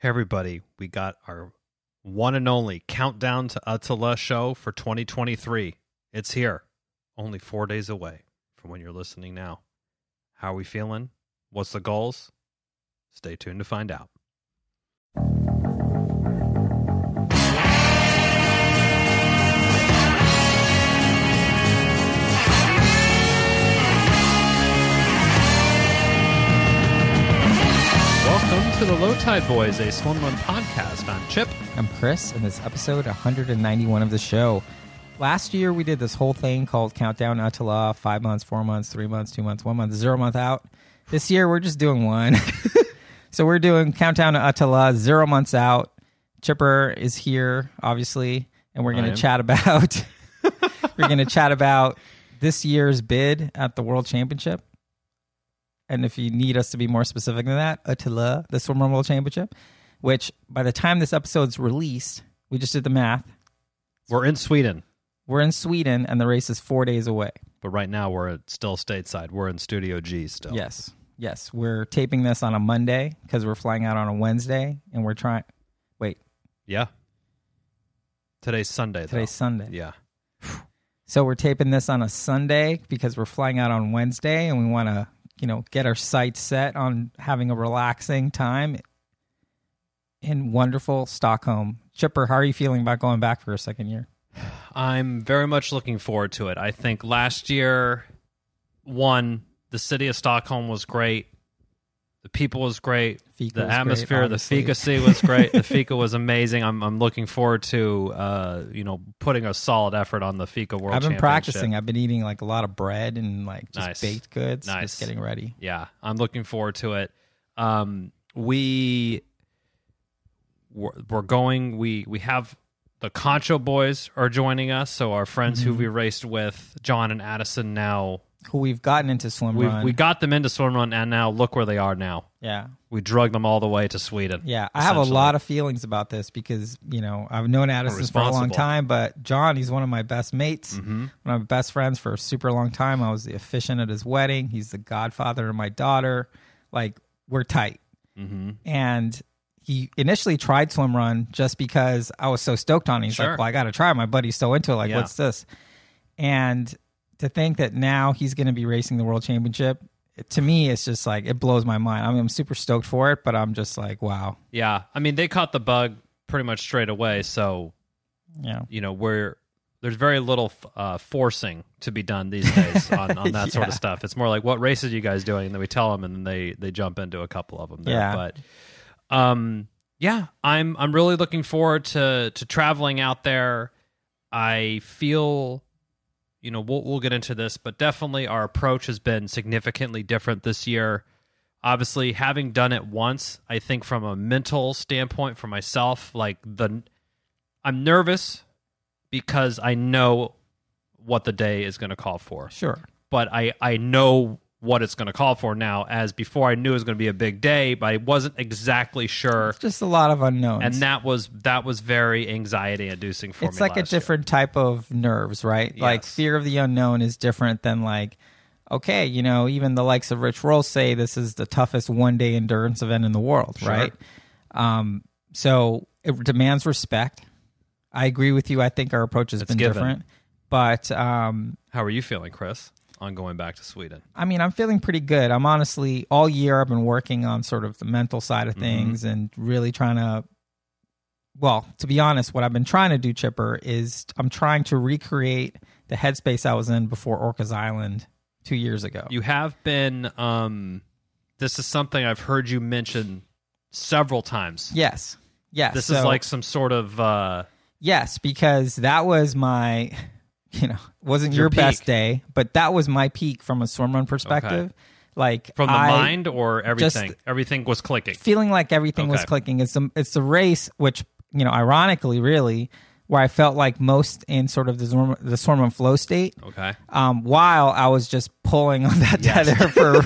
Hey, everybody, we got our one and only Countdown to ÖTILLÖ show for 2023. It's here, only four days away from when you're listening now. How are we feeling? What's the goals? Stay tuned to find out. To the Löw Tide Böyz, a Swim Run podcast. I'm Chip. I'm Chris, and this episode 191 of the show. Last year, we did this whole thing called Countdown ÖTILLÖ five months, four months, three months, two months, one month, zero month out. This year, we're just doing one. so we're doing Countdown to ÖTILLÖ, zero months out. Chipper is here, obviously, and we're going to chat about we're going to chat about this year's bid at the World Championship. And if you need us to be more specific than that, ÖTILLÖ, the Swim World Championship, which by the time this episode's released, we just did the math. We're in Sweden, We're in Sweden, and the race is four days away. but right now we're still stateside. We're in Studio G still. Yes, yes. We're taping this on a Monday because we're flying out on a Wednesday, and we're trying. Wait, Yeah. Today's Sunday, though. today's Sunday. Yeah. So we're taping this on a Sunday because we're flying out on Wednesday, and we want to, you know, get our sights set on having a relaxing time in wonderful Stockholm. Chipper, how are you feeling about going back for a second year? I'm very much looking forward to it. I think last year, one, the city of Stockholm was great. The people was great. The was great, atmosphere, the obviously. fika sea was great. the fika was amazing. I'm I'm looking forward to uh you know putting a solid effort on the fika world. I've been practicing. I've been eating like a lot of bread and like just Nice. baked goods. Nice. Just getting ready. Yeah, I'm looking forward to it. Um, we we're, we're going. We we have the Concho boys are joining us. So our friends Mm-hmm. who we raced with, John and Addison. Now Who we've gotten into swim we run. we got them into swim run, and now look where they are now. yeah. We drug them all the way to Sweden. Yeah, I have a lot of feelings about this because you know I've known Addison for a long time, but John, he's one of my best mates, Mm-hmm. one of my best friends for a super long time. I was the officiant at his wedding. He's the godfather of my daughter. Like we're tight, Mm-hmm. and he initially tried swim run just because I was so stoked on. it. He's Sure. like, "Well, I got to try." My buddy's so into it. Like, Yeah. what's this? And to think that now he's going to be racing the world championship. To me, it's just like it blows my mind. I mean, I'm super stoked for it, but I'm just like, wow, Yeah, I mean they caught the bug pretty much straight away. So yeah. you know we're there's very little uh, forcing to be done these days on, on that sort of stuff. It's more like what races are you guys doing, and then we tell them, and then they they jump into a couple of them. There. Yeah. but um, yeah, I'm I'm really looking forward to to traveling out there. I feel, you know, we'll we'll get into this, but definitely our approach has been significantly different this year. Obviously, having done it once, I think from a mental standpoint for myself, like the I'm nervous because I know what the day is going to call for. Sure. But I I know what it's going to call for now as before I knew it was going to be a big day, but I wasn't exactly sure. Just a lot of unknowns. And that was that was very anxiety inducing for it's me. It's like a last year. different type of nerves, right? Like fear of the unknown is different than like, okay, you know, even the likes of Rich Roll say this is the toughest one day endurance event in the world, Sure. right? Um, so it demands respect. I agree with you. I think our approach has It's been given. different. But um, How are you feeling, Chris, on going back to Sweden? I mean, I'm feeling pretty good. I'm honestly all year I've been working on sort of the mental side Mm-hmm. of things and really trying to. Well, to be honest, what I've been trying to do, Chipper, is I'm trying to recreate the headspace I was in before Orcas Island two years ago. You have been um this is something I've heard you mention several times. yes, yes. This is like some sort of uh yes, because that was my, you know, wasn't Your your, best day, but that was my peak from a swim run perspective. Like from the I- mind or everything. everything was clicking. feeling like everything was clicking. It's the it's the race, which you know, ironically, really, where I felt like most in sort of the swim, the and flow state, Okay. um, while I was just pulling on that Yes. tether for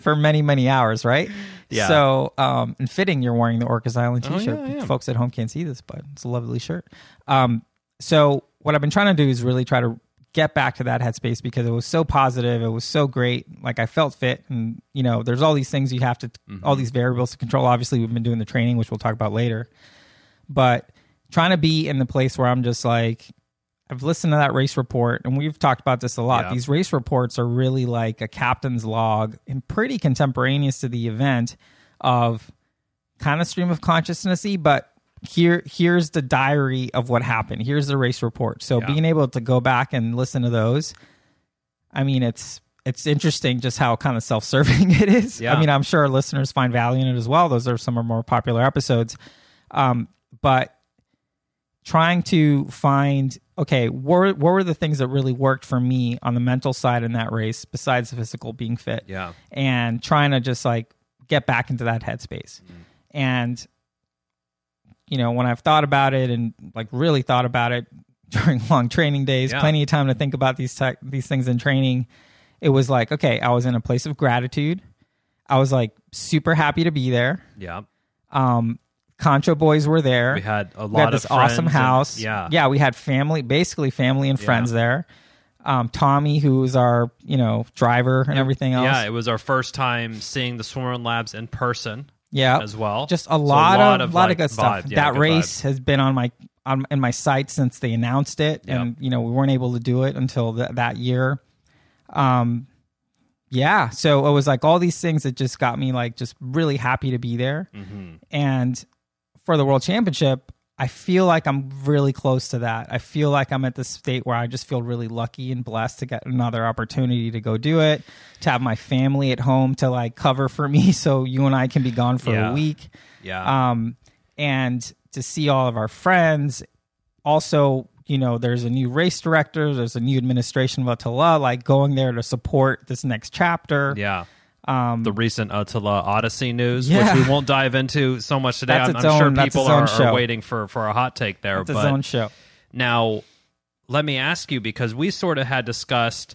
for many many hours, right? Yeah. So, um, and fitting, you're wearing the Orcas Island Oh, T-shirt. yeah, I. Folks at home can't see this, but it's a lovely shirt. Um, so what I've been trying to do is really try to get back to that headspace because it was so positive. It was so great. Like I felt fit, and you know, there's all these things you have to, all mm-hmm. these variables to control. Obviously, we've been doing the training, which we'll talk about later, but trying to be in the place where I'm just like, I've listened to that race report, and we've talked about this a lot. Yeah. These race reports are really like a captain's log and pretty contemporaneous to the event of kind of stream of consciousnessy, but here here's the diary of what happened. Here's the race report. So Yeah. being able to go back and listen to those, I mean, it's it's interesting just how kind of self-serving it is. Yeah. I mean, I'm sure our listeners find value in it as well. Those are some of our more popular episodes. Um, but trying to find okay, what, what were the things that really worked for me on the mental side in that race besides the physical being fit? Yeah. and trying to just like get back into that headspace. Mm-hmm. And you know, when I've thought about it and like really thought about it during long training days, Yeah. plenty of time to think about these ty- these things in training, it was like, okay, I was in a place of gratitude. I was like super happy to be there. Yeah. Um Concho boys were there. We had a lot We had of this awesome friends and- house. yeah. yeah, we had family, basically family and friends there. Um, Tommy, who was our you know driver and everything else. Yeah, it was our first time seeing the Swarm Labs in person yeah, as well. just a So lot, of, lot like, of good stuff. Yeah, that good race vibe. has been on my on in my sights since they announced it, Yep. and you know we weren't able to do it until th- that year. Um, yeah, so it was like all these things that just got me like just really happy to be there, Mm-hmm. and for the world championship. I feel like I'm really close to that. I feel like I'm at the state where I just feel really lucky and blessed to get another opportunity to go do it, to have my family at home to like cover for me so you and I can be gone for Yeah. a week Yeah. um, and to see all of our friends. Also, you know, there's a new race director, there's a new administration of ÖTILLÖ, like going there to support this next chapter. yeah. Um, The recent ÖTILLÖ Odyssey news, Yeah. which we won't dive into so much today. That's I'm, I'm sure own- that's people are, are waiting for, for a hot take there. it's but show. Now, let me ask you because we sort of had discussed,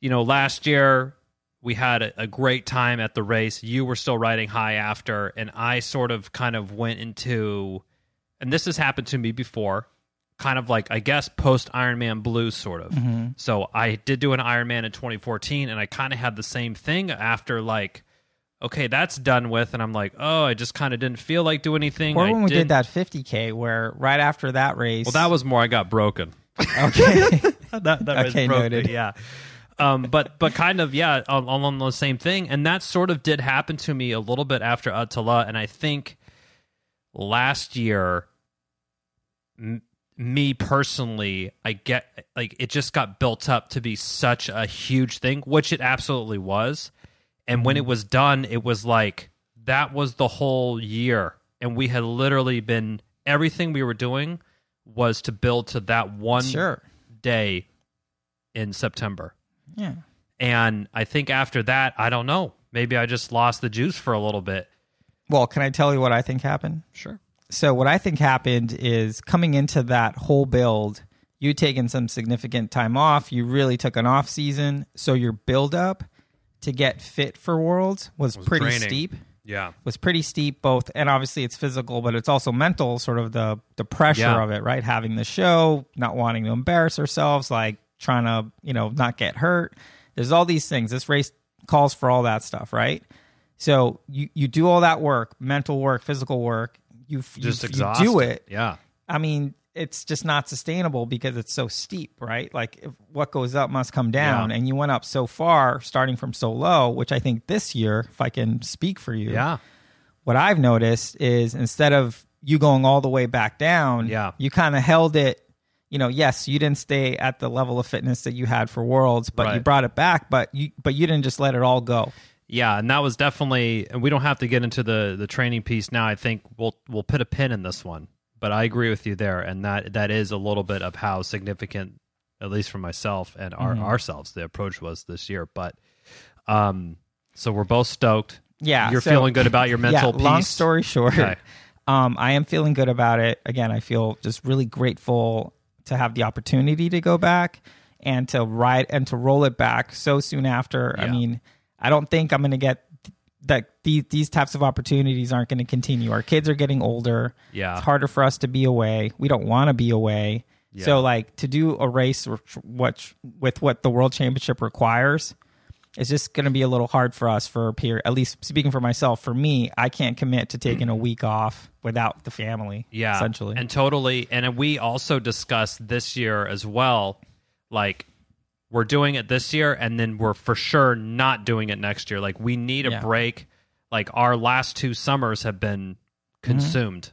you know, last year we had a, a great time at the race. You were still riding high after, and I sort of kind of went into, and this has happened to me before, kind of like, I guess, post Ironman blues, sort of. Mm-hmm. So I did do an Ironman in 2014, and I kind of had the same thing after, like, okay, that's done with. And I'm like, oh, I just kind of didn't feel like doing anything. Or I when we did didn't- that 50K, where right after that race. Well, that was more I got broken. okay. that, that Okay, noted. me, Yeah. Um, but but kind of yeah on, on the same thing, and that sort of did happen to me a little bit after ÖTILLÖ, and I think last year, me personally, I get like it just got built up to be such a huge thing, which it absolutely was, and when it Mm-hmm. was done, it was like that was the whole year, and we had literally been everything we were doing was to build to that one sure. day in September. Yeah. And I think after that, I don't know. Maybe I just lost the juice for a little bit. Well, can I tell you what I think happened? Sure. So what I think happened is coming into that whole build, you taken some significant time off. You really took an off season, so your build up to get fit for Worlds was, pretty draining. steep. Yeah. Was pretty steep, both, and obviously it's physical, but it's also mental. Sort of the the pressure Yeah. of it, right? Having the show, not wanting to embarrass ourselves, like trying to you know not get hurt. There's all these things. This race calls for all that stuff, right? So you you do all that work, mental work, physical work. You Just you, exhausted. you do it. Yeah. I mean, it's just not sustainable because it's so steep, right? Like if what goes up must come down, Yeah. and you went up so far, starting from so low. Which I think this year, if I can speak for you, Yeah. what I've noticed is instead of you going all the way back down, Yeah. you kind of held it. You know, yes, you didn't stay at the level of fitness that you had for Worlds, but you brought it back. But you, but you didn't just let it all go. Yeah, and that was definitely and we don't have to get into the the training piece now. I think we'll we'll put a pin in this one. But I agree with you there and that that is a little bit of how significant at least for myself and our Mm-hmm. ourselves the approach was this year. But um so we're both stoked. Yeah, You're so- feeling good about your mental yeah, Long story short, Okay. um, I am feeling good about it. Again, I feel just really grateful to have the opportunity to go back and to ride and to roll it back so soon after. I mean, I don't think I'm going to get that these these types of opportunities aren't going to continue. Our kids are getting older. Yeah. It's harder for us to be away. We don't want to be away. Yeah. So like to do a race what with what the world championship requires, it's just going to be a little hard for us for a period. At least speaking for myself, for me, I can't commit to taking a week off without the family. Yeah, essentially. and totally. And we also discussed this year as well. Like we're doing it this year, and then we're for sure not doing it next year. Like we need a Yeah. break. Like our last two summers have been consumed,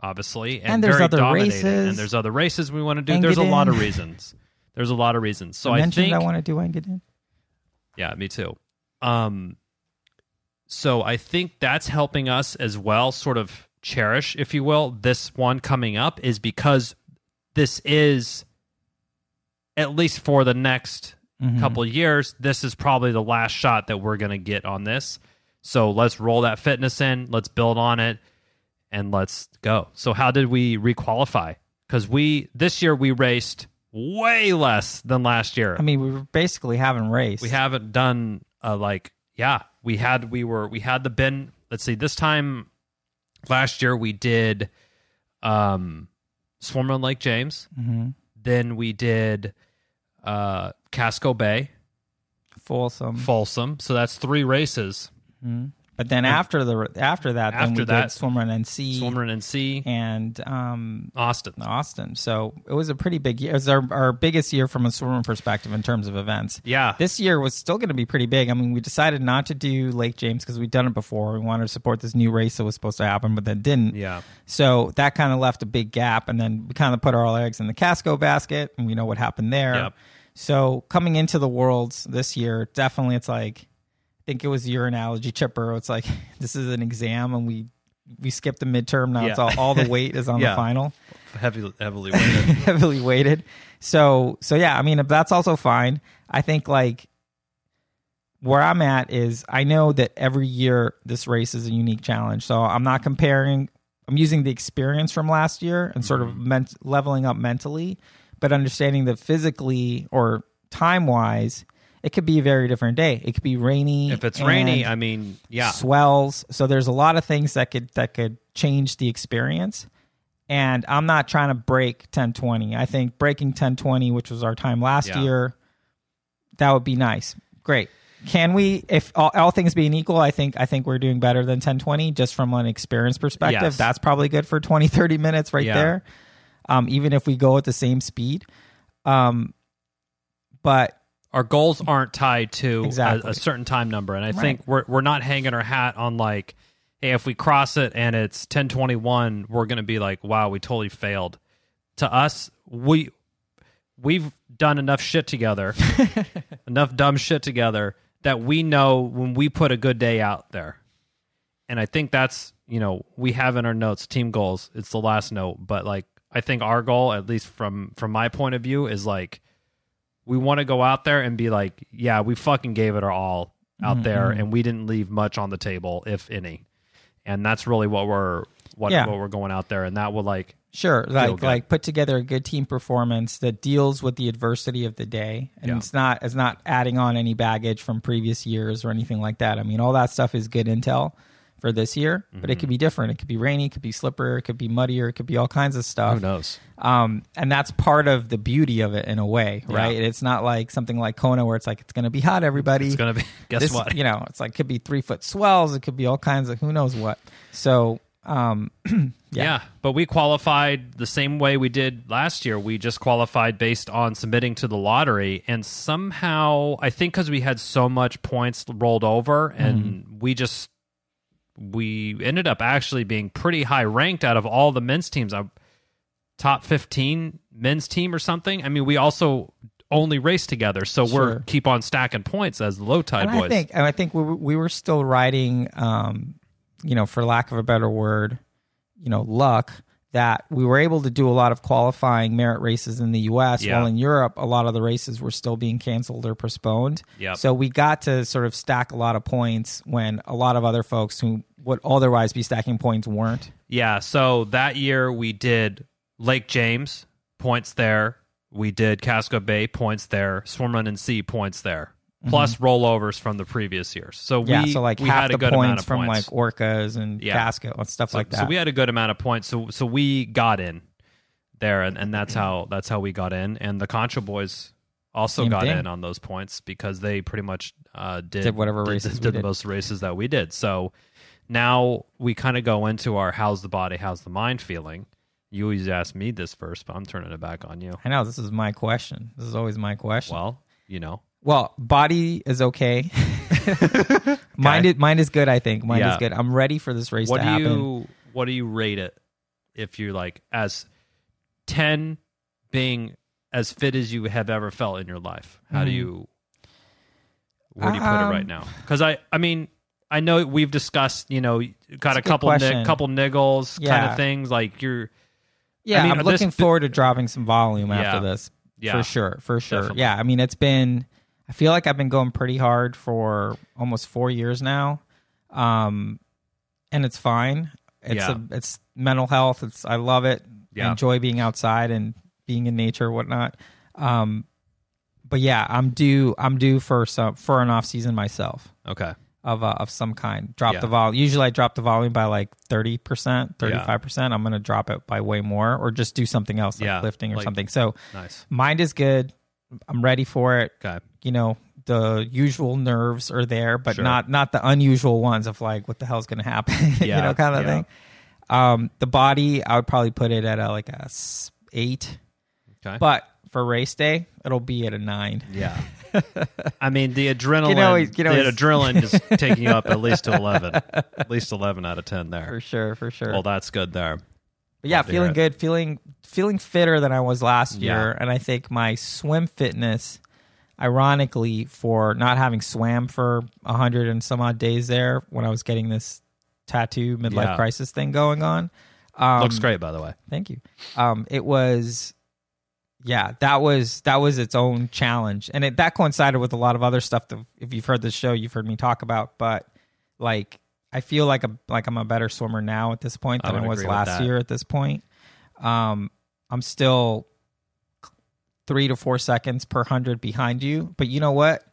obviously, and, Mm-hmm. And there's very other dominating. races. And there's other races we want to do. There's a lot of reasons. There's a lot of reasons. So I I think I want to do Engadin. Yeah, me too. Um, so I think that's helping us as well, sort of cherish, if you will, this one coming up, is because this is at least for the next Mhm. couple of years. This is probably the last shot that we're going to get on this. So let's roll that fitness in. Let's build on it, and let's go. So how did we requalify? Because we this year we raced way less than last year. I mean, we were basically haven't raced. We haven't done uh, like yeah, we had we were we had the bin. Let's see, this time last year we did um Swarm on Lake James. hmm Then we did uh Casco Bay, Folsom. Folsom. So that's three races. Mhm. But then after the after that, then After we that, did Swim Run NC Swim Run NC, and um, Austin. Austin. So it was a pretty big year. It was our, our biggest year from a swimmer perspective in terms of events. Yeah. This year was still going to be pretty big. I mean, we decided not to do Lake James because we'd done it before. We wanted to support this new race that was supposed to happen, but that didn't. yeah. So that kind of left a big gap, and then we kind of put our eggs in the Casco basket, and we know what happened there. Yep. So coming into the Worlds this year, definitely it's like think it was your analogy, Chipper. It's like this is an exam, and we we skipped the midterm. Now it's all, all the weight is on Yeah. the final, Heavily heavily weighted. heavily weighted. So so yeah, I mean that's also fine. I think like where I'm at is I know that every year this race is a unique challenge. So I'm not comparing. I'm using the experience from last year and sort of mm-hmm. ment- leveling up mentally, but understanding that physically or time wise, it could be a very different day. It could be rainy. if it's rainy, I mean, yeah. swells. So there's a lot of things that could that could change the experience. And I'm not trying to break 1020. I think breaking 1020, which was our time last Yeah. year, that would be nice. Great. Can we, if all, all things being equal, I think I think we're doing better than 1020 just from an experience perspective. Yes. That's probably good for 20, 30 minutes right Yeah. there. Um, even if we go at the same speed. Um, but our goals aren't tied to Exactly. a, a certain time number. And i think we're we're not hanging our hat on like hey if we cross it and it's 1021 we're going to be like wow we totally failed. To us we we've done enough shit together enough dumb shit together that we know when we put a good day out there. And i think that's you know we have in our notes team goals. It's the last note. But like i think our goal at least from from my point of view is like we want to go out there and be like, yeah, we fucking gave it our all out Mm-hmm, there, and we didn't leave much on the table, if any. And that's really what we're what Yeah. what we're going out there, and that will like Sure, like good. like put together a good team performance that deals with the adversity of the day, and Yeah. it's not it's not adding on any baggage from previous years or anything like that. I mean, all that stuff is good intel for this year, but Mm-hmm. it could be different. It could be rainy, it could be slipperier, it could be muddier, it could be all kinds of stuff. Who knows. Um, and that's part of the beauty of it in a way, right? It's not like something like Kona where it's like it's going to be hot, everybody. It's gonna be guess This- what? You know, it's like could be three foot swells, it could be all kinds of who knows what. So, um, Yeah. but we qualified the same way we did last year. We just qualified based on submitting to the lottery, and somehow I think because we had so much points rolled over, and we just we ended up actually being pretty high ranked out of all the men's teams. I top fifteen men's team or something. I mean, we also only race together, so we're keep on stacking points as the low tide and boys. I think, I think we were, we were still riding, um, you know, for lack of a better word, you know, luck that we were able to do a lot of qualifying merit races in the U.S. Yeah. While in Europe, a lot of the races were still being canceled or postponed. Yep. So we got to sort of stack a lot of points when a lot of other folks who would otherwise be stacking points weren't. Yeah, so that year we did Lake James points there. We did Casco Bay points there. Swim Run NC points there. Plus rollovers from the previous years. So Mm-hmm. yeah, we so like we half had a the good amount points of from points. like orcas and Yeah. Casco and stuff so, like that. so we had a good amount of points. So so we got in there, and, and that's how that's how we got in. And the Concho boys also Same got thing. in on those points because they pretty much uh, did Did whatever did, races did, we the did. most races that we did. So now we kind of go into our how's the body, how's the mind feeling. You always ask me this first, but I'm turning it back on you. I know this is my question. This is always my question. Well, you know, Well, body is okay. Mind is mine is good. I think mine Yeah. is good. I'm ready for this race what to do happen. you what do you rate it if you're like as 10 being as fit as you have ever felt in your life how do Mhm. you where do you put it right Um, now because i i mean i know we've discussed you know got a a good couple ni- couple niggles kind Yeah. of things like you're Yeah, I mean, I'm this- looking forward to dropping some volume Yeah. after this. yeah For sure, for sure. Definitely. Yeah, I mean it's been I feel like I've been going pretty hard for almost 4 years now. Um and it's fine. It's Yeah. a, it's mental health. It's I love it. Yeah. I enjoy being outside and being in nature whatnot. Um but yeah, I'm due I'm due for some for an off season myself okay of uh, of some kind. Drop Yeah. the volume. Usually I drop the volume by like 30%, 35%. I'm going to drop it by way more or just do something else like lifting or like- something. So nice mind is good. I'm ready for it. okay You know, the usual nerves are there, but Sure. not not the unusual ones of like what the hell's going to happen, you know, kind of yeah. thing. Um, the body, I would probably put it at a, like a eight, okay but for race day, it'll be at a nine. yeah i mean the adrenaline You know, you know, the adrenaline is taking you up at least to 11 at least 11 out of 10 there For sure, for sure. well that's good there But yeah, feeling good, feeling feeling fitter than I was last Yeah. year, and I think my swim fitness, ironically, for not having swam for a hundred and some odd days there when I was getting this tattoo midlife Yeah. crisis thing going on, um, looks great by the way Thank you. Um, it was, yeah, that was that was its own challenge, and it, that coincided with a lot of other stuff that if you've heard this show, you've heard me talk about. But like, I feel like a like I'm a better swimmer now at this point I than I, would was agree with last that. year at this point. Um, I'm still three to four seconds per hundred behind you, but you know what?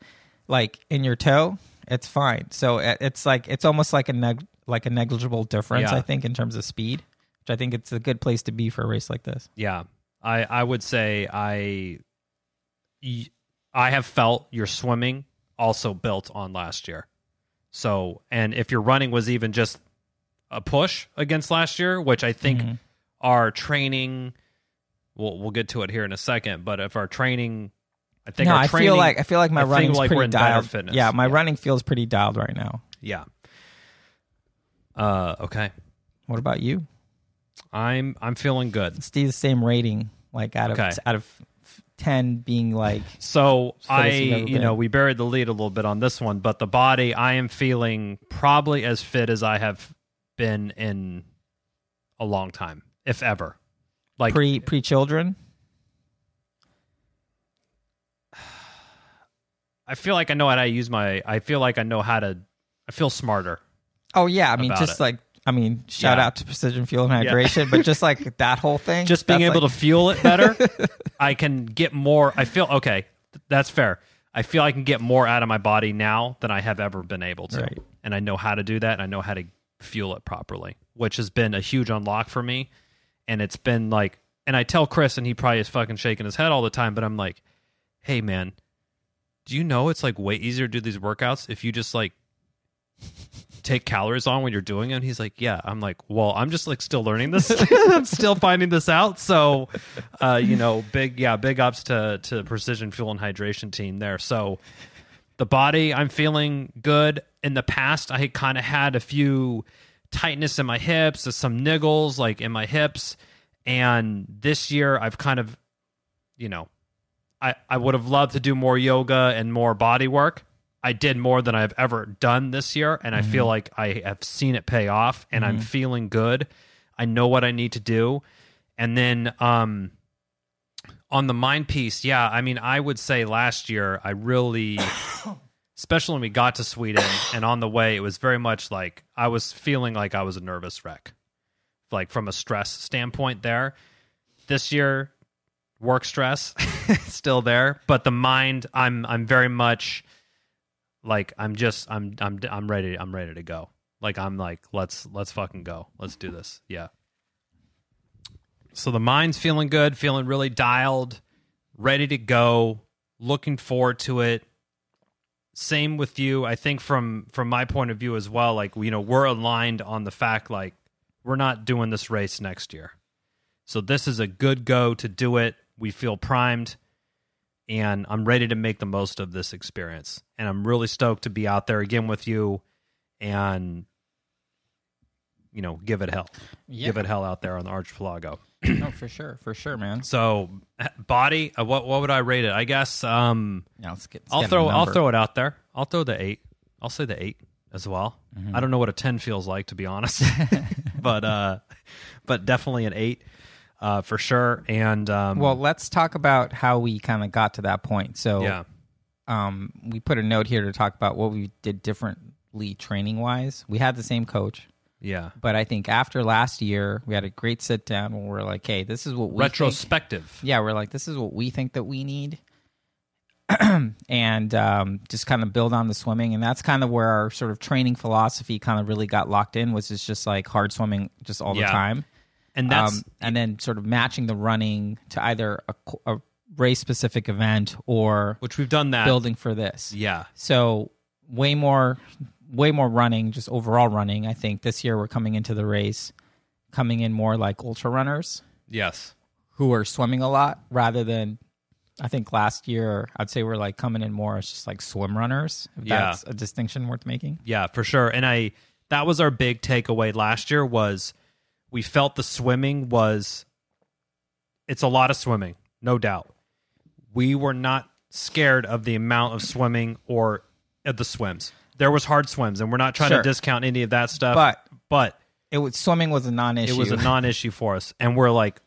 Like in your toe, it's fine. So it's like it's almost like a neg- like a negligible difference. Yeah. I think in terms of speed, which I think it's a good place to be for a race like this. Yeah, I I would say I I have felt your swimming also built on last year. So, and if your running was even just a push against last year, which I think Mhm. our training, we'll we'll get to it here in a second. But if our training, I think no, our I training, feel like I feel like my think like pretty dialed. fitness. Yeah, my Yeah. running feels pretty dialed right now. yeah. Uh, okay, What about you? I'm I'm feeling good. Let's do the same rating, like out of Okay. out of ten being like So I, you've know, we buried the lead a little bit on this one, but the body, I am feeling probably as fit as I have been in a long time, if ever. Like, pre pre children. I feel like I know how to use my. I feel like I know how to. I feel smarter. Oh yeah, I mean just it. like I mean shout Yeah. out to Precision Fuel and Yeah. Hydration, but just like that whole thing, Just being able like- to fuel it better, I can get more. I feel okay. That's fair. I feel I can get more out of my body now than I have ever been able to, Right. and I know how to do that. And I know how to fuel it properly, which has been a huge unlock for me. And it's been like, and I tell Chris, and he probably is fucking shaking his head all the time. But I'm like, hey man, do you know it's like way easier to do these workouts if you just like take calories on when you're doing it? And he's like, yeah. I'm like, well, I'm just like still learning this. I'm still finding this out. So, uh, you know, big, yeah, big ups to, to Precision Fuel and Hydration team there. So the body, I'm feeling good. In the past, I kind of had a few tightness in my hips, some niggles like in my hips. And this year, I've kind of, you know, I, I would have loved to do more yoga and more body work. I did more than I've ever done this year, and I feel like I have seen it pay off, and I'm feeling good. I know what I need to do, and then um, on the mind piece, yeah, I mean, I would say last year I really, especially when we got to Sweden and on the way, it was very much like I was feeling like I was a nervous wreck, like from a stress standpoint. There, this year, work stress still there, but the mind, I'm I'm very much like I'm just I'm I'm I'm ready I'm ready to go. Like I'm like let's let's fucking go. Let's do this. Yeah. So the mind's feeling good, feeling really dialed, ready to go, looking forward to it. Same with you. I think from from my point of view as well, like you know, we're aligned on the fact like we're not doing this race next year. So this is a good go to do it. We feel primed and I'm ready to make the most of this experience. And I'm really stoked to be out there again with you and you know, give it hell. Yeah. Give it hell out there on the Archipelago. No, for sure, for sure, man. So body, uh, what what would I rate it? I guess um Now let's get. let's I'll get throw I'll throw it out there. I'll throw the 8. I'll say the 8 as well. Mm-hmm. I don't know what a 10 feels like to be honest. but uh but definitely an 8 uh for sure and um Well, let's talk about how we kind of got to that point. So, yeah. um, we put a note here to talk about what we did differently training wise. We had the same coach, Yeah. but I think after last year, we had a great sit down where we're like, "Hey, this is what we think- Retrospective. yeah, we're like, this is what we think that we need. and um, just kind of build on the swimming. And that's kind of where our sort of training philosophy kind of really got locked in, was it's just like hard swimming just all the time. And that's um, and then sort of matching the running to either a, a race specific event or which we've done that. building for this. Yeah. So way more, way more running, just overall running. I think this year we're coming into the race, coming in more like ultra runners Yes. who are swimming a lot rather than I think last year I'd say we're like coming in more as just like swim runners. If Yeah. that's a distinction worth making. Yeah, for sure. And I that was our big takeaway last year was we felt the swimming was it's a lot of swimming, no doubt. We were not scared of the amount of swimming or of the swims. There was hard swims and we're not trying Sure. to discount any of that stuff. But but it was swimming was a non-issue. it was a non-issue for us and we're like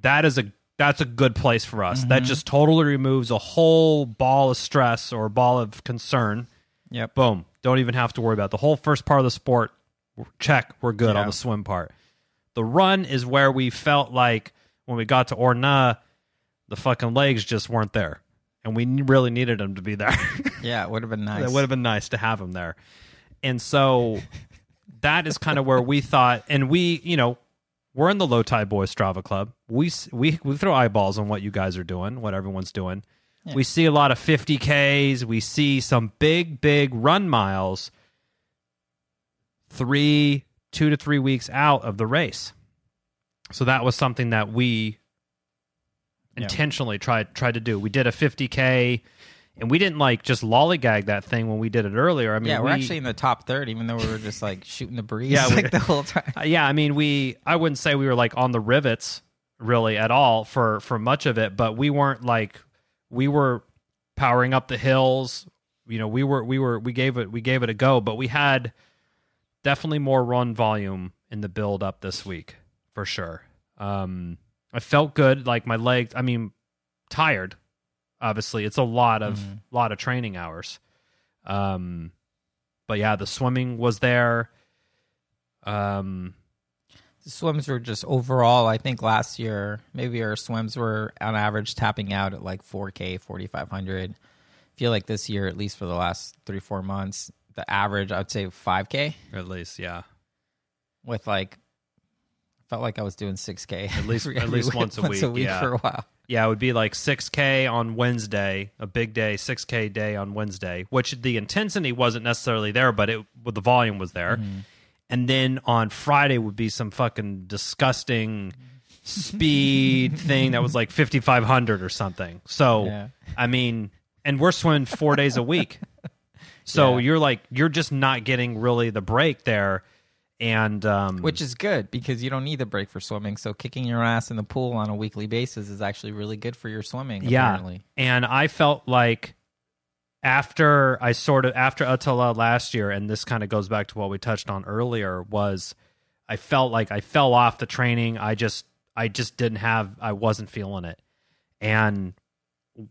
that is a that's a good place for us. That mm-hmm. just totally removes a whole ball of stress or ball of concern yep. boom don't even have to worry about it. the whole first part of the sport check we're good Yeah. on the swim part the run is where we felt like when we got to Ornö the fucking legs just weren't there and we really needed them to be there. Yeah, it would have been nice. it would have been nice to have them there. And so that is kind of where we thought and we you know we're in the Löw Tide Böyz strava club. We we we throw eyeballs on what you guys are doing what everyone's doing. We see a lot of 50ks we see some big big run miles three two to three weeks out of the race. So that was something that we Yeah. intentionally tried tried to do we did a 50k and we didn't like just lollygag that thing when we did it earlier i mean yeah, we're we- actually in the top third, even though we were just like shooting the breeze Yeah, we- the whole time. Yeah, I mean, we I wouldn't say we were like on the rivets really at all for for much of it, but we weren't like we were powering up the hills. You know, we were we were we gave it we gave it a go, but we had definitely more run volume in the build up this week for sure. Um I felt good, like my legs, I mean, tired. Obviously, it's a lot of lot of training hours. Um but yeah, the swimming was there. Um The swims were just overall. I think last year maybe our swims were on average tapping out at like 4K, 4,500. Feel like this year, at least for the last three four months, the average I'd say 5K At least, yeah. with like felt like I was doing 6K At least- every- at least once a once a week, week yeah. for a while. Yeah, it would be like 6K on Wednesday, a big day, 6K day on Wednesday, which the intensity wasn't necessarily there, but it the volume was there. Mm-hmm. And then on Friday would be some fucking disgusting speed thing that was like 5500 or something. So, Yeah. I mean, and we're swimming 4 days a week. So Yeah. you're like you're just not getting really the break there and um Which is good because you don't need the break for swimming. So kicking your ass in the pool on a weekly basis is actually really good for your swimming. yeah Apparently. and i felt like after i sort of after ÖTILLÖ last year and this kind of goes back to what we touched on earlier was i felt like i fell off the training i just i just didn't have i wasn't feeling it and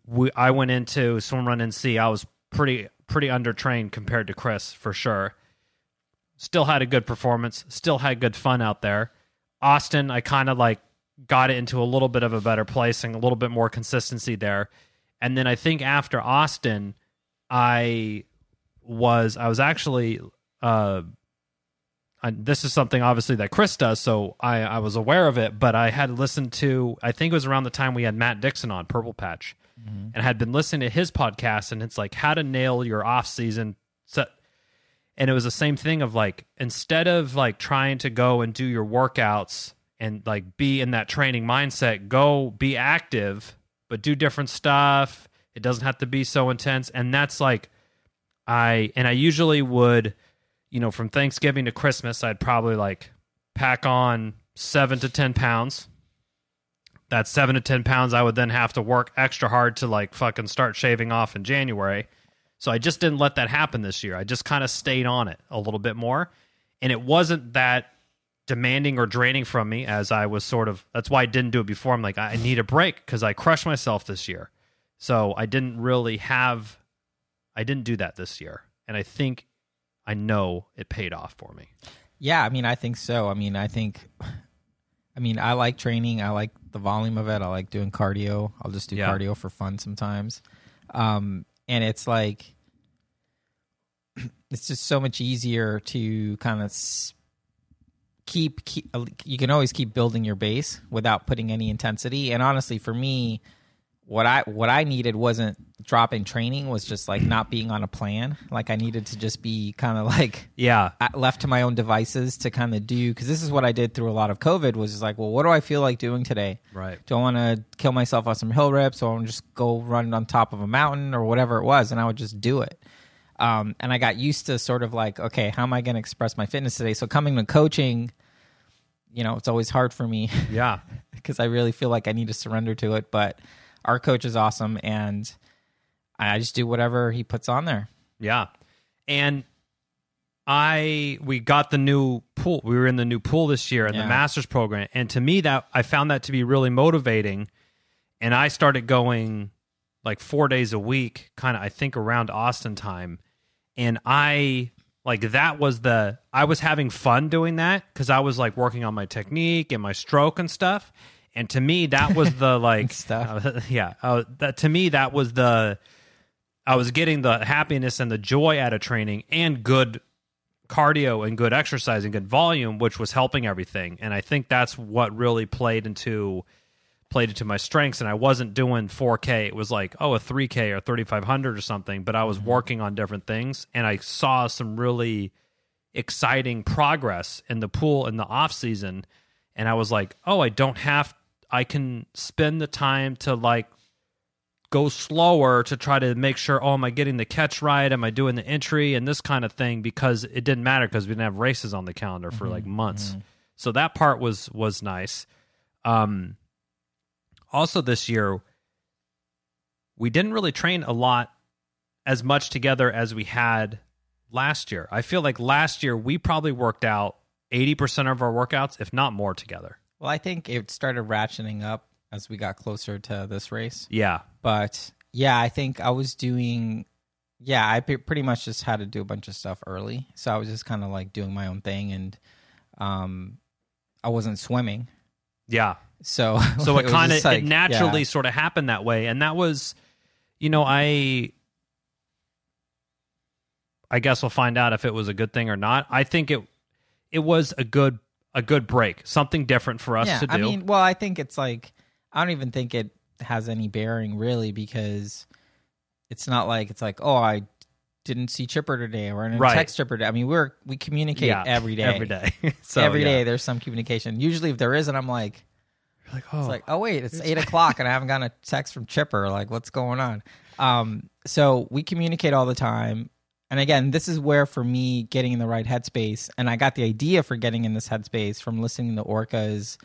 we i went into swim run NC i was pretty pretty undertrained compared to chris for sure still had a good performance still had good fun out there austin i kind of like got it into a little bit of a better place and a little bit more consistency there and then i think after austin i was i was actually uh I, this is something obviously that Chris does, so I, I was aware of it. But I had listened to, I think it was around the time we had Matt Dixon on Purple Patch, and had been listening to his podcast, and it's like how to nail your off season. So, and it was the same thing of like instead of like trying to go and do your workouts and like be in that training mindset, go be active, but do different stuff. It doesn't have to be so intense, and that's like I and I usually would, you know, from Thanksgiving to Christmas, I'd probably like pack on seven to ten pounds. That seven to ten pounds, I would then have to work extra hard to like fucking start shaving off in January. So I just didn't let that happen this year. I just kind of stayed on it a little bit more, and it wasn't that demanding or draining from me as I was sort of. That's why I didn't do it before. I'm like, I need a break because I crushed myself this year. So I didn't really have I didn't do that this year, and I think I know it paid off for me. Yeah, I mean, I think so. I mean, I think, I mean, I like training. I like the volume of it. I like doing cardio. I'll just do Yeah. cardio for fun sometimes. Um, and it's like, it's just so much easier to kind of keep, keep, you can always keep building your base without putting any intensity. And honestly, for me, what I what I needed wasn't dropping training was just like not being on a plan. Like I needed to just be kind of like Yeah, left to my own devices to kind of do because this is what I did through a lot of COVID was just like, well, what do I feel like doing today? right. Do I want to kill myself on some hill reps or I want to just go run on top of a mountain or whatever it was? And I would just do it. Um, and I got used to sort of like, okay, how am I going to express my fitness today? So coming to coaching, you know, it's always hard for me Yeah, because I really feel like I need to surrender to it. But our coach is awesome and I just do whatever he puts on there. yeah, and I we got the new pool. We were in the new pool this year in Yeah. the masters program, and to me that I found that to be really motivating. And I started going like four days a week, kind of I think around Austin time, and I like that was the I was having fun doing that because I was like working on my technique and my stroke and stuff. And to me, that was the like Stuff. uh, yeah. Uh, that to me, that was the I was getting the happiness and the joy out of training and good cardio and good exercise and good volume, which was helping everything. And I think that's what really played into played into my strengths. And I wasn't doing 4K. It was like oh a 3K or 3500 or something. But I was working on different things, and I saw some really exciting progress in the pool in the off season. And I was like, oh, I don't have. I can spend the time to like go slower to try to make sure oh am i getting the catch right? Am i doing the entry? And this kind of thing because it didn't matter because we didn't have races on the calendar for like months. so that part was was nice. Um also this year we didn't really train a lot as much together as we had last year. I feel like last year we probably worked out 80% of our workouts if not more together Well, I think it started ratcheting up as we got closer to this race. yeah But yeah, I think I was doing. Yeah, I pretty much just had to do a bunch of stuff early, so I was just kind of like doing my own thing, and um, I wasn't swimming, yeah so so it, kind of like, it naturally yeah. sort of happened that way and that was you know i i guess we'll find out if it was a good thing or not i think it it was a good a good break something different for us yeah, to do I mean, well, I think it's like I don't even think it has any bearing really because it's not like it's like oh I didn't see Chipper today or I didn't Right. text Chipper. Today. I mean, we're we communicate yeah every day, every day so every day yeah. There's some communication. Usually, if there isn't, I'm like. like oh It's like, oh wait, it's eight o'clock and I haven't gotten a text from Chipper. Like, what's going on? Um, so we communicate all the time. And again, this is where for me getting in the right headspace, and I got the idea for getting in this headspace from listening to Orcas,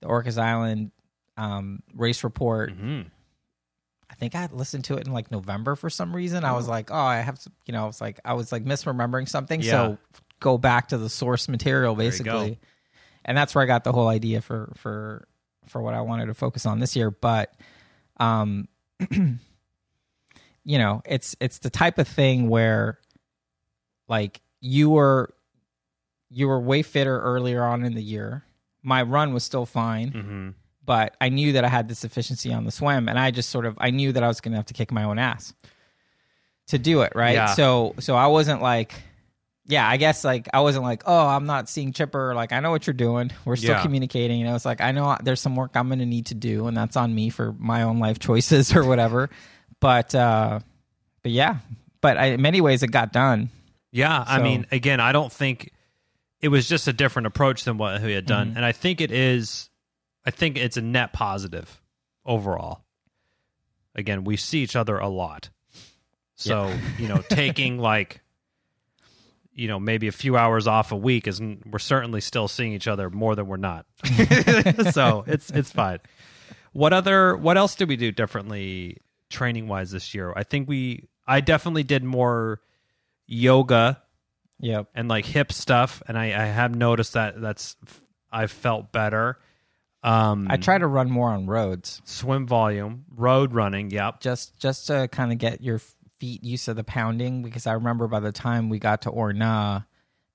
the Orcas Island um, race report. Mhm. I think I listened to it in like November for some reason. I was like, oh, I have to, you know, I was like, I was like misremembering something. Yeah. So go back to the source material basically. And that's where I got the whole idea for, for, for what I wanted to focus on this year. But, um, you know, it's, it's the type of thing where like you were, you were way fitter earlier on in the year. My run was still fine Mhm. but I knew that I had this efficiency on the swim, and I just sort of I knew that I was going to have to kick my own ass to do it, right? Yeah. So so I wasn't like, yeah, I guess like I wasn't like, oh, I'm not seeing Chipper. Like I know what you're doing. We're still Yeah. communicating. You know, it's like I know there's some work I'm going to need to do, and that's on me for my own life choices or whatever. But uh, but yeah, but I, in many ways it got done. Yeah, I mean, again, I don't think it was just a different approach than what he had done, Mhm. and I think it is. I think it's a net positive overall. Again, we see each other a lot, so you know, taking like you know maybe a few hours off a week is we're certainly still seeing each other more than we're not. so it's it's fine. What other what else did we do differently training wise this year? I think we I definitely did more yoga Yep. and like hip stuff and I, I have noticed that that's I've felt better. Um I try to run more on roads, swim volume, road running, yep. just just to kind of get your feet used to the pounding. Because I remember by the time we got to Ornö,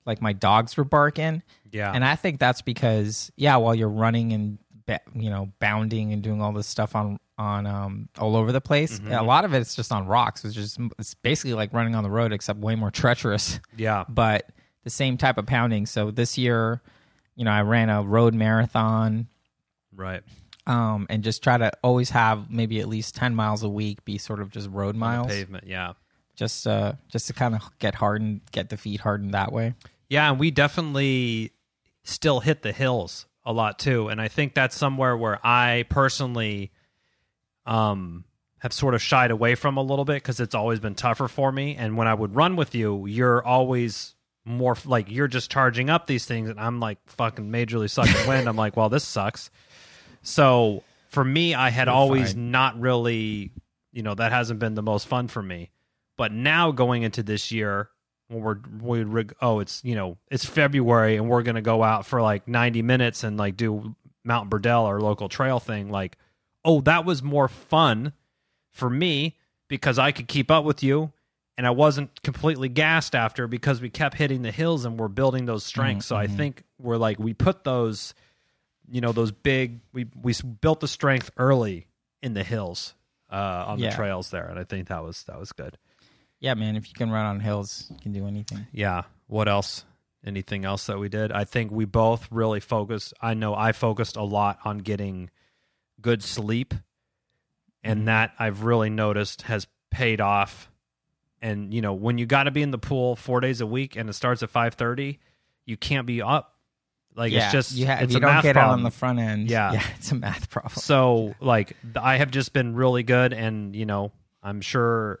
like my dogs were barking, Yeah. and I think that's because yeah, while you're running and ba- you know bounding and doing all this stuff on on um all over the place, Mm-hmm. a lot of it's just on rocks. It's just it's basically like running on the road except way more treacherous, yeah. but the same type of pounding. So this year, you know, I ran a road marathon Right. um, and just try to always have maybe at least ten miles a week be sort of just road miles, Pavement, yeah. just uh, just to kind of get hardened, get the feet hardened that way. Yeah, and we definitely still hit the hills a lot too. And I think that's somewhere where I personally um have sort of shied away from a little bit because it's always been tougher for me. And when I would run with you, you're always more like you're just charging up these things, and I'm like fucking majorly sucking wind. I'm like, well, this sucks. So for me, I had You're always fine. not really, you know, that hasn't been the most fun for me. But now going into this year, when we're we rig- oh it's you know it's February and we're gonna go out for like 90 minutes and like do Mount Burdell or local trail thing like oh that was more fun for me because I could keep up with you and I wasn't completely gassed after because we kept hitting the hills and we're building those strengths so I Mhm. think we're like we put those you know those big we we built the strength early in the hills uh on Yeah. the trails there and I think that was that was good Yeah, man, if you can run on hills, you can do anything. yeah what else anything else that we did i think we both really focused i know i focused a lot on getting good sleep and Mhm. that i've really noticed has paid off and you know when you got to be in the pool four days a week and it starts at 5.30 you can't be up like yeah, it's just you ha- it's you a don't math get out on the front end. Yeah. yeah, it's a math problem. so like i have just been really good and you know i'm sure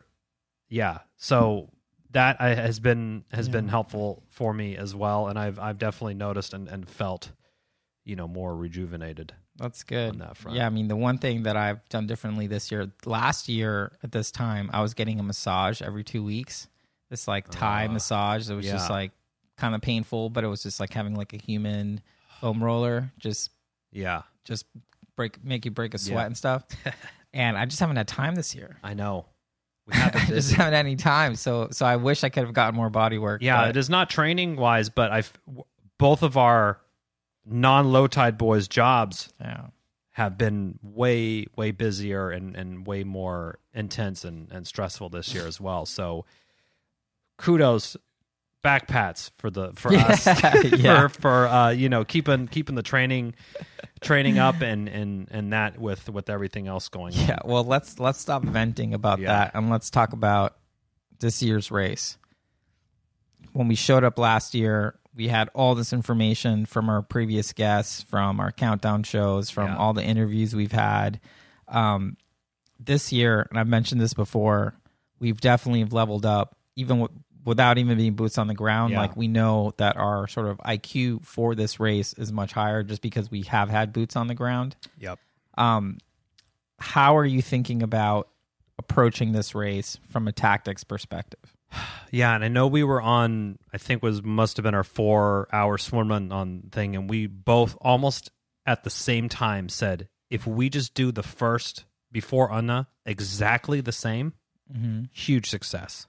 yeah so that I, has been has been helpful for me as well and i've i've definitely noticed and, and felt you know more rejuvenated That's good. on that front Yeah, I mean, the one thing that I've done differently this year, last year at this time, I was getting a massage every two weeks. This like Thai Ah, massage that was just like kind of painful, but it was just like having like a human foam roller, just yeah just break make you break a sweat Yeah. and stuff. and I just haven't had time this year. i know we have I just haven't had any time. So so I wish I could have gotten more body work. yeah but- it is not training wise but i've both of our non-Löw Tide Böyz jobs yeah. have been way way busier and and way more intense and and stressful this year as well so kudos back pats for the for Yeah, us yeah. for for uh you know keeping keeping the training training up and and and that with with everything else going on Yeah, well, let's let's stop venting about Yeah. that and let's talk about this year's race. When we showed up last year, we had all this information from our previous guests, from our countdown shows, from Yeah. all the interviews we've had. Um, this year, and I've mentioned this before, we've definitely leveled up, even w- without even being boots on the ground. Yeah. Like we know that our sort of IQ for this race is much higher, just because we have had boots on the ground yep um, how are you thinking about approaching this race from a tactics perspective? Yeah, and I know we were on. I think was must have been our four hour swim run on thing, and we both almost at the same time said, if we just do the first before Ornö exactly the same, Mm-hmm. huge success.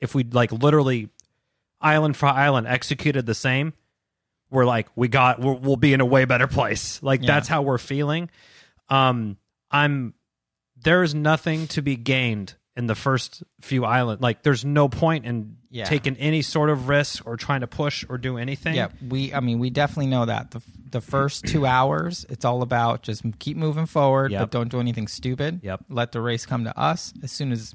If we like literally island for island executed the same, we're like we got we're, we'll be in a way better place. Like Yeah. that's how we're feeling. Um, I'm there is nothing to be gained in the first few islands. Like, there's no point in Yeah. taking any sort of risk or trying to push or do anything. Yeah, we. I mean, we definitely know that the the first two hours, it's all about just keep moving forward, Yep. but don't do anything stupid. Yep. Let the race come to us as soon as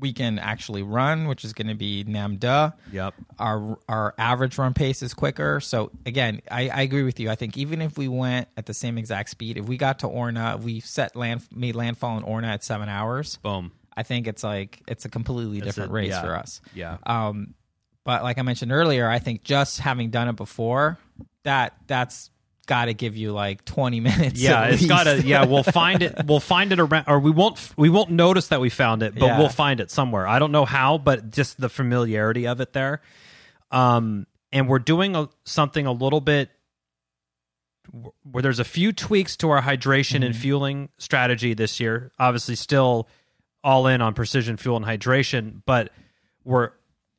we can actually run, which is going to be Nämdö. Yep. Our our average run pace is quicker. So again, I, I agree with you. I think even if we went at the same exact speed, if we got to Ornö, we set land made landfall in Ornö at seven hours. Boom. I think it's like it's a completely different a- race yeah. for us. Yeah. Um, but like I mentioned earlier, I think just having done it before, that that's got to give you like twenty minutes. Yeah, it's got to. Yeah, we'll find it. We'll find it around, or we won't. We won't notice that we found it, but Yeah. we'll find it somewhere. I don't know how, but just the familiarity of it there. Um, and we're doing a, something a little bit where there's a few tweaks to our hydration and fueling strategy this year. Obviously, still all in on precision fuel and hydration, but we're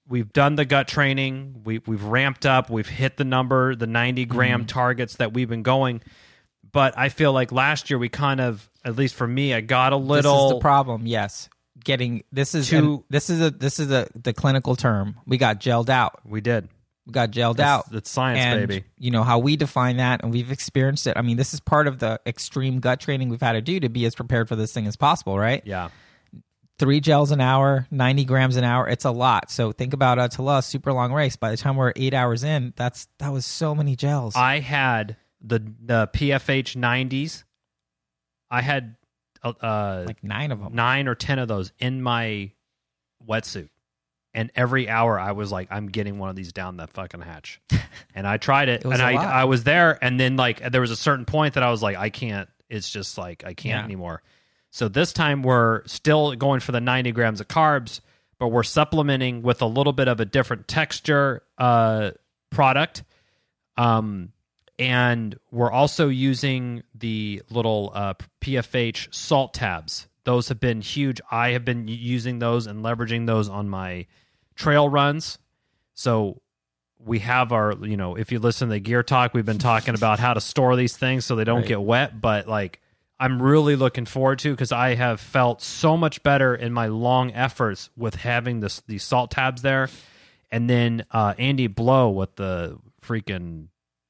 we've done the gut training. We we've ramped up. We've hit the number, the 90 gram mm-hmm. targets that we've been going. But I feel like last year we kind of, at least for me, I got a This little. is the problem. Yes, getting this is Too- and this is a this is a the clinical term. We got gelled out. we did. We got gelled That's- out. that's science, and, baby. You know how we define that, and we've experienced it. I mean, this is part of the extreme gut training we've had to do to be as prepared for this thing as possible, right? Yeah. Three gels an hour, 90 grams an hour. It's a lot. So think about a Tala super long race. By the time we're eight hours in, that's that was so many gels. I had the the PFH 90s. I had uh, uh, like nine of them. nine or ten of those in my wetsuit. And every hour I was like, I'm getting one of these down the fucking hatch. And I tried it, It and I lot. I was there, and then like there was a certain point that I was like, I can't. It's just like I can't Yeah. anymore. So this time we're still going for the 90 grams of carbs, but we're supplementing with a little bit of a different texture uh, product. Um, and we're also using the little uh, PFH salt tabs. Those have been huge. I have been using those and leveraging those on my trail runs. So we have our, you know, if you listen to the gear talk, we've been talking about how to store these things so they don't Right. get wet. But like, I'm really looking forward to because I have felt so much better in my long efforts with having this these salt tabs there, and then uh, Andy Blow with the freaking,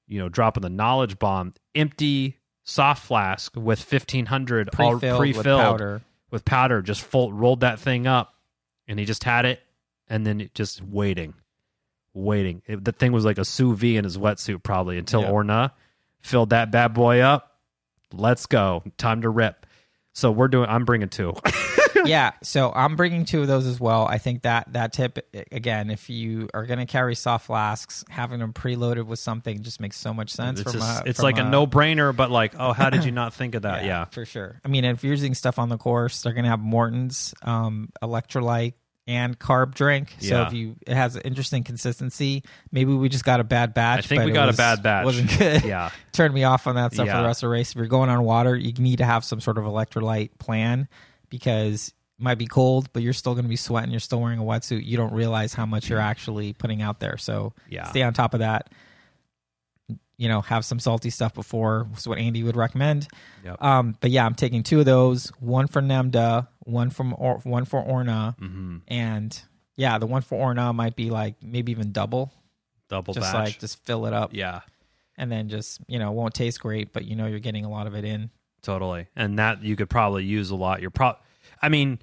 you know, dropping the knowledge bomb, empty soft flask with 1500 Pre-filled pre-filled with powder. with powder, just full, rolled that thing up, and he just had it, and then it just waiting, waiting. It, the thing was like a sous vide in his wetsuit, probably until. Ornö filled that bad boy up. Let's go, time to rip. So we're doing. I'm bringing two. yeah, so I'm bringing two of those as well. I think that that tip again, if you are going to carry soft flasks, having them preloaded with something just makes so much sense. it's just, a, it's like a, no brainer, but like, oh, how did you not think of that? Yeah, for sure. I mean, if you're using stuff on the course, they're going to have Maurten's um, electrolyte and carb drink. So Yeah. if you it has an interesting consistency, maybe we just got a bad batch. I think but we it got a was- bad batch. Wasn't good. Yeah. turned me off on that stuff for Yeah. the rest of the race. If you're going on water, you need to have some sort of electrolyte plan because it might be cold, but you're still going to be sweating. You're still wearing a wetsuit. You don't realize how much you're mm. actually putting out there. So Yeah. stay on top of that. You know, have some salty stuff before. Is what Andy would recommend. Yep. Um, but yeah, I'm taking two of those. One for Nämdö, one from or, one for Ornö, hmm and yeah, the one for Ornö might be like maybe even double. double just batch. like just fill it up, yeah, and then just you know won't taste great, but you know you're getting a lot of it in. totally. And that you could probably use a lot. You're pro. I mean,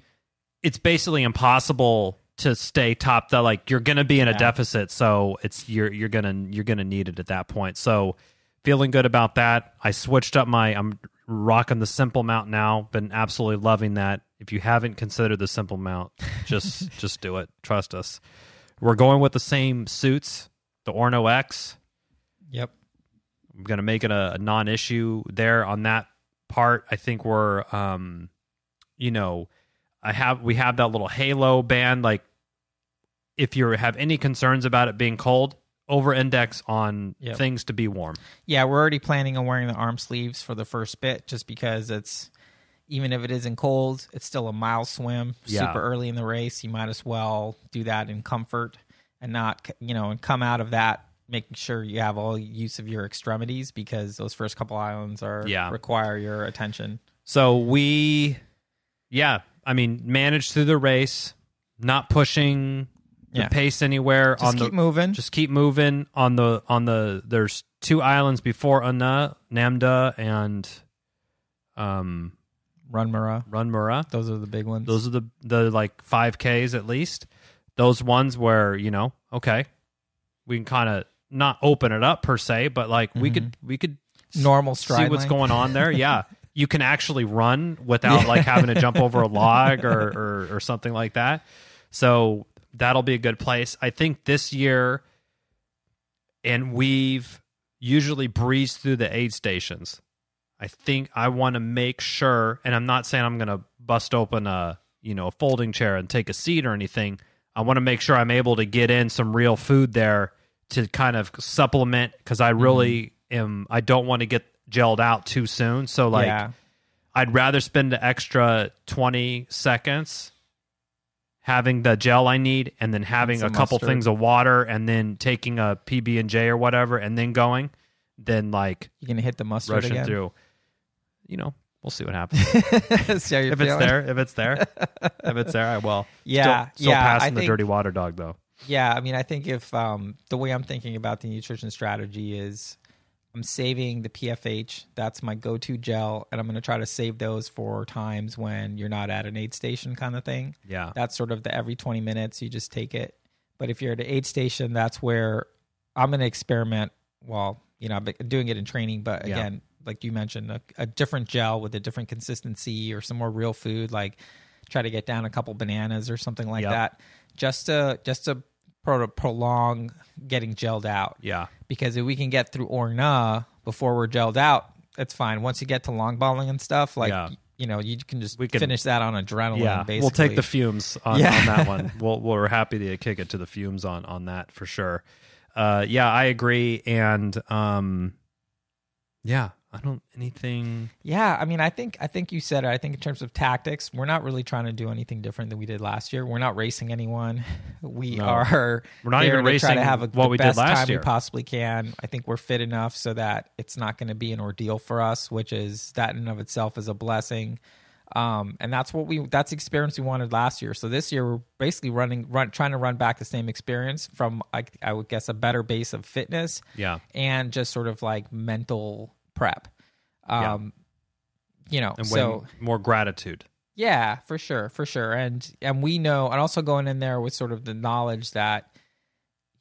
it's basically impossible to stay top. The like you're gonna be in a Yeah. deficit, so it's you're you're gonna you're gonna need it at that point. So feeling good about that. I switched up my. I'm rocking the simple mount now. Been absolutely loving that. If you haven't considered the simple mount, just just do it. Trust us. We're going with the same suits, the Orno X. Yep. I'm to make it a, a non-issue there on that part. I think we're, um, you know, I have we have that little halo band. Like, if you have any concerns about it being cold, over-index on Yep. things to be warm. Yeah, we're already planning on wearing the arm sleeves for the first bit, just because it's even if it isn't cold, it's still a mile swim. Yeah. Super early in the race, you might as well do that in comfort and not, you know, and come out of that making sure you have all use of your extremities because those first couple islands are Yeah. require your attention. So we, yeah, I mean, manage through the race, not pushing Yeah. pace anywhere Just on keep the moving. just keep moving on the on the there's two islands before Ornö, Nämdö and um Run Mara. Runmarö. Those are the big ones. Those are the the like 5Ks at least. Those ones where, you know, okay, we can kind of not open it up per se, but like we could we could Normal see what's length. going on there. Yeah. You can actually run without like having to jump over a log or, or or something like that. So that'll be a good place. I think this year and we've usually breezed through the aid stations. I think I want to make sure and I'm not saying I'm going to bust open a, you know, a folding chair and take a seat or anything. I want to make sure I'm able to get in some real food there to kind of supplement because I really mm-hmm. am I don't want to get gelled out too soon. So like yeah. I'd rather spend the extra 20 seconds having the gel I need and then having a some couple mustard. things of water and then taking a PB and J or whatever and then going than like You gonna hit the mustard rushing again? through. You know, we'll see what happens. See how you're if it's there, if it's there, if it's there, I will. Yeah, still, still yeah, passing I the think- dirty water dog though. Yeah, I mean, I think if um, the way I'm thinking about the nutrition strategy is I'm saving the PFH. That's my go to gel. And I'm going to try to save those for times when you're not at an aid station kind of thing. Yeah, That's sort of the every 20 minutes, you just take it. But if you're at an aid station, that's where I'm going to experiment. Well, you know, I've been doing it in training, but Yeah. again, like you mentioned, a, a different gel with a different consistency or some more real food, like try to get down a couple bananas or something like Yep. that, just to just to pro- prolong getting gelled out. yeah, Because if we can get through Ornö before we're gelled out, that's fine. Once you get to long balling and stuff, like Yeah. you know, you can just We can- finish that on adrenaline. yeah. basically. We'll take the fumes on, Yeah. on that one. We'll, we're happy to kick it to the fumes on on that for sure. Uh, yeah, I agree, and um, yeah, I don't anything. Yeah, I mean, I think I think you said it. I think in terms of tactics, we're not really trying to do anything different than we did last year. We're not racing anyone. We No. are. We're not even to racing try to have a, what the we did best last time year. we possibly can. I think we're fit enough so that it's not going to be an ordeal for us, which is that in and of itself is a blessing. Um, and that's what we that's the experience we wanted last year. So this year we're basically running run trying to run back the same experience from I, I would guess a better base of fitness Yeah, and just sort of like mental prep. Yeah. Um, you know, and so more gratitude. yeah, for sure, for sure, and and we know, and also going in there with sort of the knowledge that,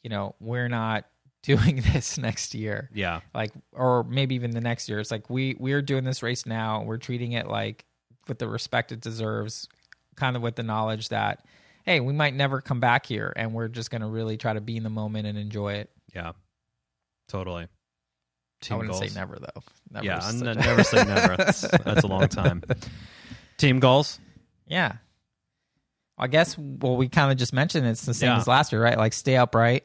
you know, we're not doing this next year, Yeah, like, or maybe even the next year. It's like we we're doing this race now. We're treating it like with the respect it deserves, kind of with the knowledge that, hey, we might never come back here, and we're just going to really try to be in the moment and enjoy it. yeah, totally. Team I wouldn't goals. say never though. Never yeah, is I'm n- a- never say never. That's, that's a long time. Team goals. Yeah. I guess well we kind of just mentioned it's the same Yeah. as last year, right? Like stay upright,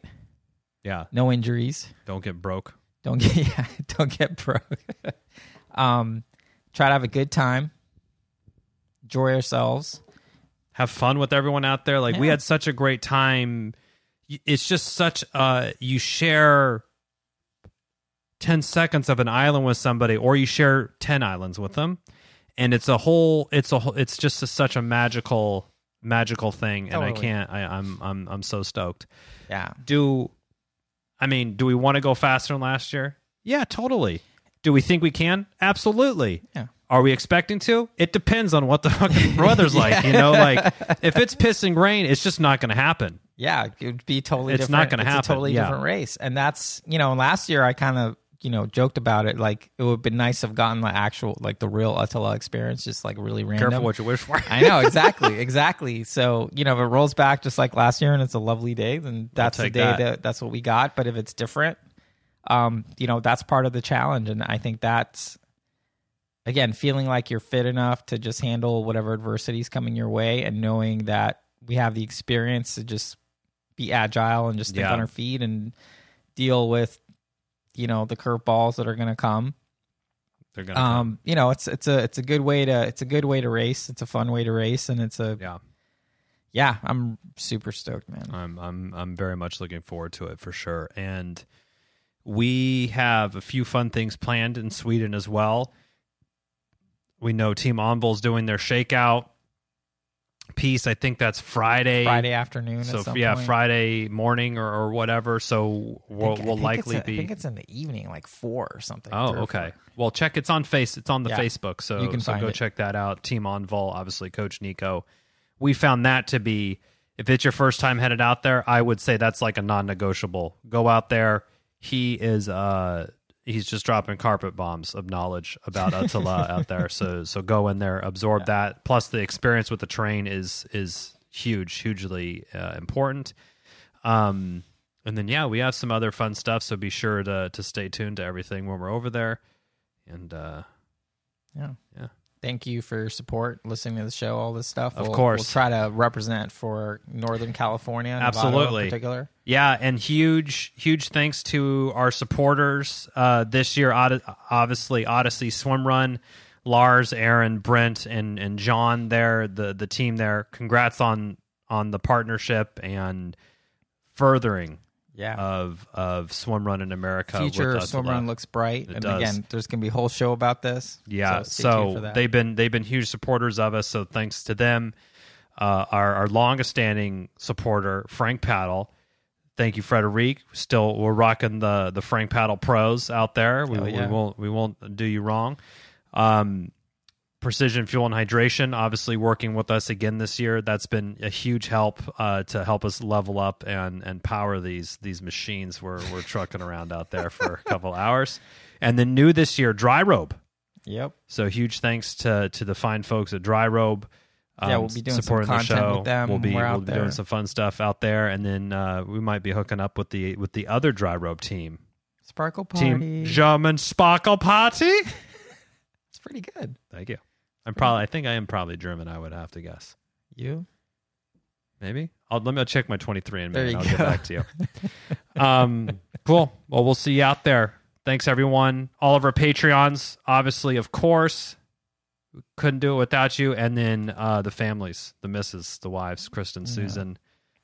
Yeah, no injuries, don't get broke. don't get yeah, don't get broke. um try to have a good time. Enjoy ourselves. have fun with everyone out there. Like we had such a great time. It's just such a you share 10 seconds of an island with somebody or you share 10 islands with them and it's a whole it's a whole it's just a, such a magical magical thing and I can't I I'm I'm I'm so stoked. Yeah. Do I mean, do we want to go faster than last year? Yeah, totally. Do we think we can? Absolutely. Yeah. Are we expecting to? It depends on what the fucking weather's like. You know, like if it's pissing rain, it's just not going to happen. Yeah, it would be totally It's different. not gonna happen, a totally yeah. different race. And that's, you know, last year I kind of, you know, joked about it like it would have been nice to have gotten the actual like the real ÖTILLÖ experience just like really random. Careful what you wish for. I know exactly, exactly. So you know, if it rolls back just like last year and it's a lovely day, then that's the day that. that. that's what we got. But if it's different, um, you know, that's part of the challenge, and I think that's again feeling like you're fit enough to just handle whatever adversity is coming your way, and knowing that we have the experience to just be agile and just think Yeah. on our feet and deal with you know the curveballs that are going to come They're gonna come. um you know it's it's a it's a good way to it's a good way to race it's a fun way to race and it's a yeah. yeah i'm super stoked man I'm I'm I'm very much looking forward to it for sure. And we have a few fun things planned in Sweden as well. We know Team Envol's doing their shakeout piece. I think that's Friday. Friday afternoon. So yeah, point. Friday morning or, or whatever. So we'll, think- we'll likely a- be. I think it's in the evening, like four or something. Oh, okay. Well, check. It's on face. It's on the Yeah. Facebook. So You can so go it. check that out. Team Envol, obviously, Coach Nico. We found that to be, if it's your first time headed out there, I would say that's like a non-negotiable. Go out there. He is. uh He's just dropping carpet bombs of knowledge about ÖTILLÖ out there. So so go in there, absorb that. Plus, the experience with the train is is huge, hugely uh, important. Um, and then yeah, we have some other fun stuff. So be sure to to stay tuned to everything when we're over there. And uh, Yeah. Yeah. Thank you for your support, listening to the show, all this stuff. Of We'll- course. We'll try to represent for Northern California, Absolutely. in particular. yeah, and huge huge thanks to our supporters uh, this year. Obviously, Odyssey Swim Run. Lars, Aaron, Brent, and and John there, the the team there. Congrats on on the partnership and furthering Yeah. of of Swim Run in America. Future swim run looks bright, It and does. again, there's going to be a whole show about this. Yeah, so, stay tuned for so they've been they've been huge supporters of us. So thanks to them, uh, our our longest standing supporter Frank Paddle. Thank you, Frederic. Still, we're rocking the the Frank Paddle Pros out there. We, yeah. we won't we won't do you wrong. Um, Precision Fuel and Hydration, obviously working with us again this year. That's been a huge help uh, to help us level up and and power these these machines we're we're trucking around out there for a couple hours. And then new this year, Dryrobe. Yep. So huge thanks to to the fine folks at Dryrobe. um, Yeah, we'll be doing some supporting content the show. with them We'll be we'll be doing some fun stuff out there, and then uh, we might be hooking up with the with the other Dryrobe team, Sparkle Party. Team German Sparkle Party. it's pretty good. Thank you. I'm probably I think I am probably German. I would have to guess. You? Maybe I'll let me check my 23 and There you I'll go. get back to you. um, cool. Well, we'll see you out there. Thanks everyone. All of our Patreons, obviously, of course. Couldn't do it without you. And then uh, the families, the misses, the wives, Kristen, Susan,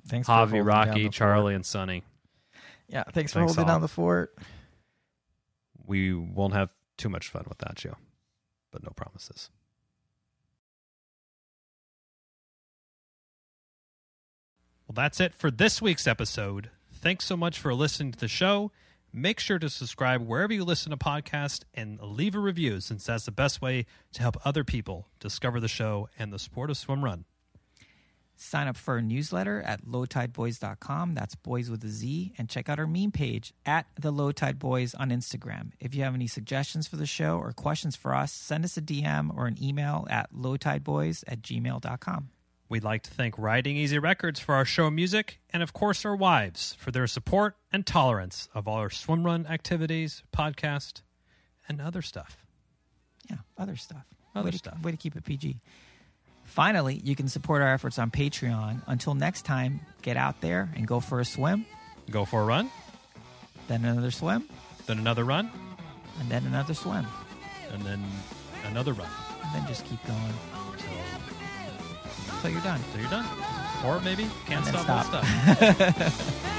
Thanks for holding Javi, Rocky, Charlie, and Sonny. Fort. Yeah, thanks for Thanks holding all. down the fort. We won't have too much fun without you, but no promises. Well, that's it for this week's episode. Thanks so much for listening to the show. Make sure to subscribe wherever you listen to podcasts and leave a review since that's the best way to help other people discover the show and the sport of swim run. Sign up for our newsletter at lowtideboys.com. That's boys with a Z. And check out our meme page at the Löw Tide Böyz on Instagram. If you have any suggestions for the show or questions for us, send us a DM or an email at lowtideboys at gmail.com. We'd like to thank Riding Easy Records for our show music, and of course, our wives for their support and tolerance of all our swim run activities, podcast, and other stuff. Yeah, other stuff. Other way to, stuff. Way to keep it PG. Finally, you can support our efforts on Patreon. Until next time, get out there and go for a swim, Go for a run, then another swim, then another run, and then another swim. and then another run And then just keep going until, until you're done. until you're done. Or maybe can't And stop, won't stop. stop.